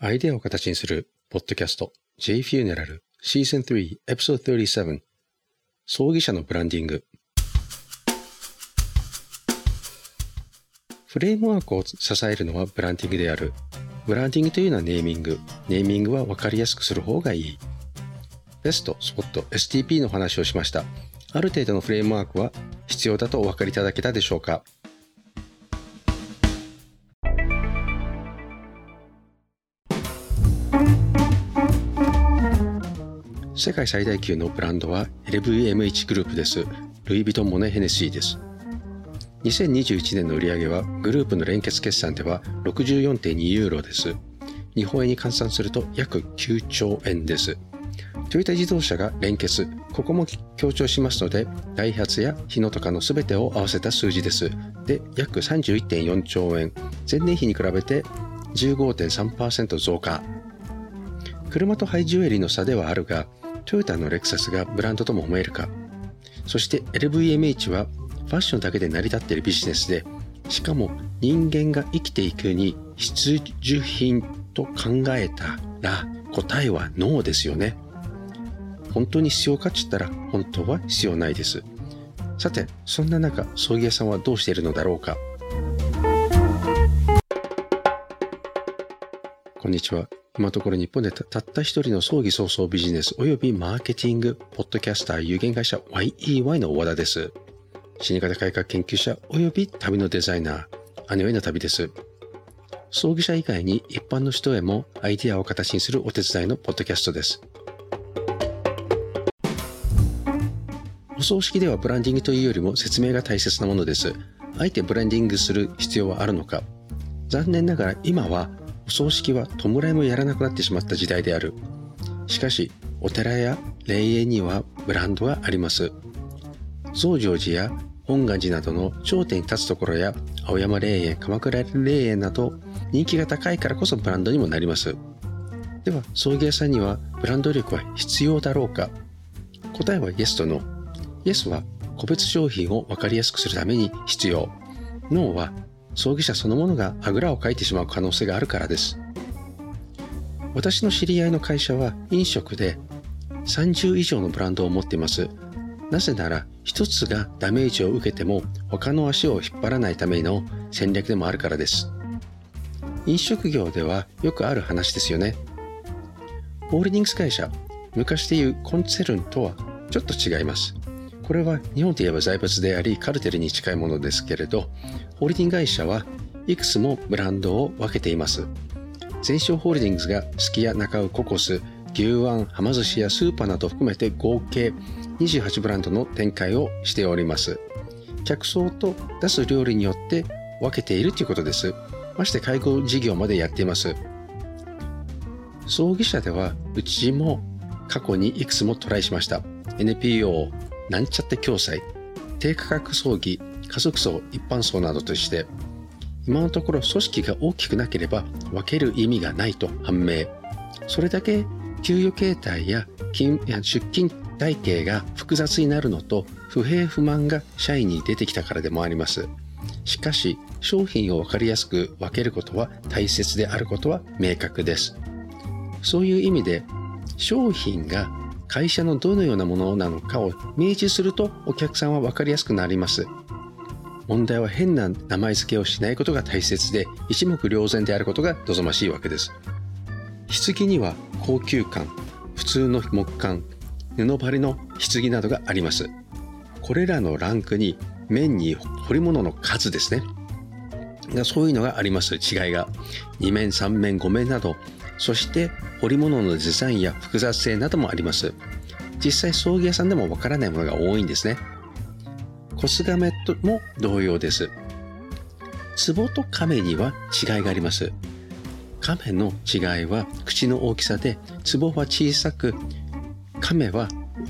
アイデアを形にするポッドキャスト J Funeral Season 3 Episode 37葬儀社のブランディングフレームワークを支えるのはブランディングである。ブランディングというのはネーミング。ネーミングは分かりやすくする方がいい。ベスト、スポット、STP の話をしました。ある程度のフレームワークは必要だとお分かりいただけたでしょうか？世界最大級のブランドは LVMH グループです。ルイ・ヴィトン・モネ・ヘネシーです。2021年の売上はグループの連結決算では64.2ユーロです。日本円に換算すると約9兆円です。トヨタ自動車が連結、ここも強調しますので、ダイハツや日野とかの全てを合わせた数字です。で、約31.4兆円、前年比に比べて15.3%増加。車とハイジュエリーの差ではあるが、トヨタのレクサスがブランドとも思えるか。そして LVMH はファッションだけで成り立っているビジネスで、しかも人間が生きていくに必需品と考えたら答えはノーですよね。本当に必要かって言ったら本当は必要ないです。さて、そんな中、葬儀屋さんはどうしているのだろうか。こんにちは。今のところ日本でたった一人の葬儀早々ビジネス及びマーケティング、ポッドキャスター有限会社 YEY の大和田です。死に方改革研究者及び旅のデザイナー、姉への旅です。葬儀者以外に一般の人へもアイディアを形にするお手伝いのポッドキャストです。お葬式ではブランディングというよりも説明が大切なものです。あえてブランディングする必要はあるのか残念ながら今はお葬式は弔いもやらなくなってしまった時代である。しかし、お寺や霊園にはブランドがあります。増上寺や本願寺などの頂点に立つところや青山霊園、鎌倉霊園など人気が高いからこそブランドにもなります。では、葬儀屋さんにはブランド力は必要だろうか答えは Yes と No。Yes は個別商品を分かりやすくするために必要。No は葬儀社そのものがあぐらをかいてしまう可能性があるからです。私の知り合いの会社は飲食で30以上のブランドを持っています。なぜなら一つがダメージを受けても他の足を引っ張らないための戦略でもあるからです。飲食業ではよくある話ですよね。ホールディングス会社、昔でいうコンツェルンとはちょっと違います。これは日本で言えば財閥でありカルテルに近いものですけれど、ホールディング会社はいくつもブランドを分けています。全商ホールディングスがすき家、中尾、ココス、牛湾、はま寿司やスーパーなど含めて合計28ブランドの展開をしております。客層と出す料理によって分けているということです。まして介護事業までやっています。葬儀社ではうちも過去にいくつもトライしました。NPO、なんちゃって共済、低価格葬儀、家族層、一般層などとして、今のところ組織が大きくなければ分ける意味がないと判明。それだけ給与形態や金出勤体系が複雑になるのと不平不満が社員に出てきたからでもあります。しかし商品を分かりやすく分けることは大切であることは明確です。そういう意味で商品が会社のどのようなものなのかを明示するとお客さんは分かりやすくなります。問題は変な名前付けをしないことが大切で一目瞭然であることが望ましいわけです。棺には高級感、普通の木管、布張りの棺などがあります。これらのランクに面に彫り物の数ですね。そういうのがあります違いが2面3面5面などそして彫り物のデザインや複雑性などもあります実際葬儀屋さんでもわからないものが多いんですねコスガメとも同様です壺と亀には違いがあります亀の違いは口の大きさで壺は小さく亀は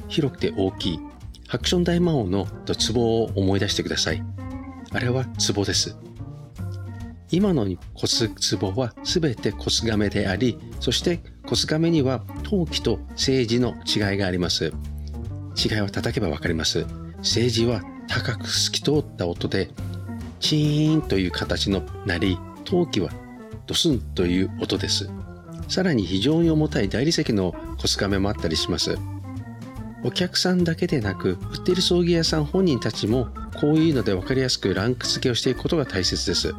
広くて大きい。ハクション大魔王の壺を思い出してください。あれは壺です。今の骨壺は全て骨亀であり、そして骨亀には陶器と政治の違いがあります。違いは叩けばわかります。政治は高く透き通った音で、チーンという形の鳴り、陶器はドスンという音です。さらに非常に重たい大理石のコスカメもあったりしますお客さんだけでなく売っている葬儀屋さん本人たちもこういうので分かりやすくランク付けをしていくことが大切です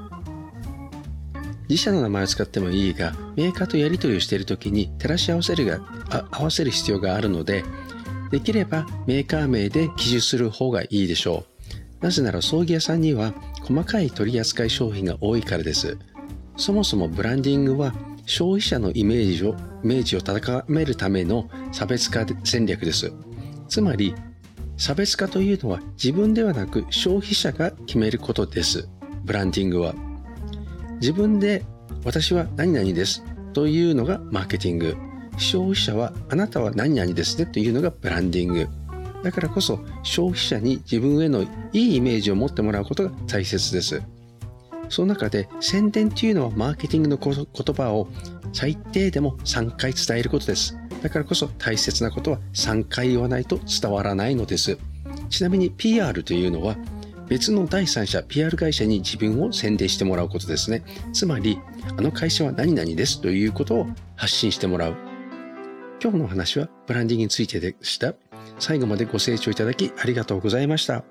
自社の名前を使ってもいいがメーカーとやり取りをしている時に照らし合わせるが合わせる必要があるのでできればメーカー名で記述する方がいいでしょう。なぜなら葬儀屋さんには細かい取り扱い商品が多いからです。そもそもブランディングは消費者のイメージをイメージを高めるための差別化戦略です。つまり差別化というのは自分ではなく消費者が決めることです。ブランディングは。自分で私は何々ですというのがマーケティング。消費者はあなたは何々ですねというのがブランディング。だからこそ消費者に自分へのいいイメージを持ってもらうことが大切です。その中で宣伝というのはマーケティングの言葉を最低でも3回伝えることです。だからこそ大切なことは3回言わないと伝わらないのです。ちなみに PR というのは別の第三者 PR 会社に自分を宣伝してもらうことですね。つまりあの会社は何々ですということを発信してもらう。今日の話はブランディングについてでした。最後までご清聴いただきありがとうございました。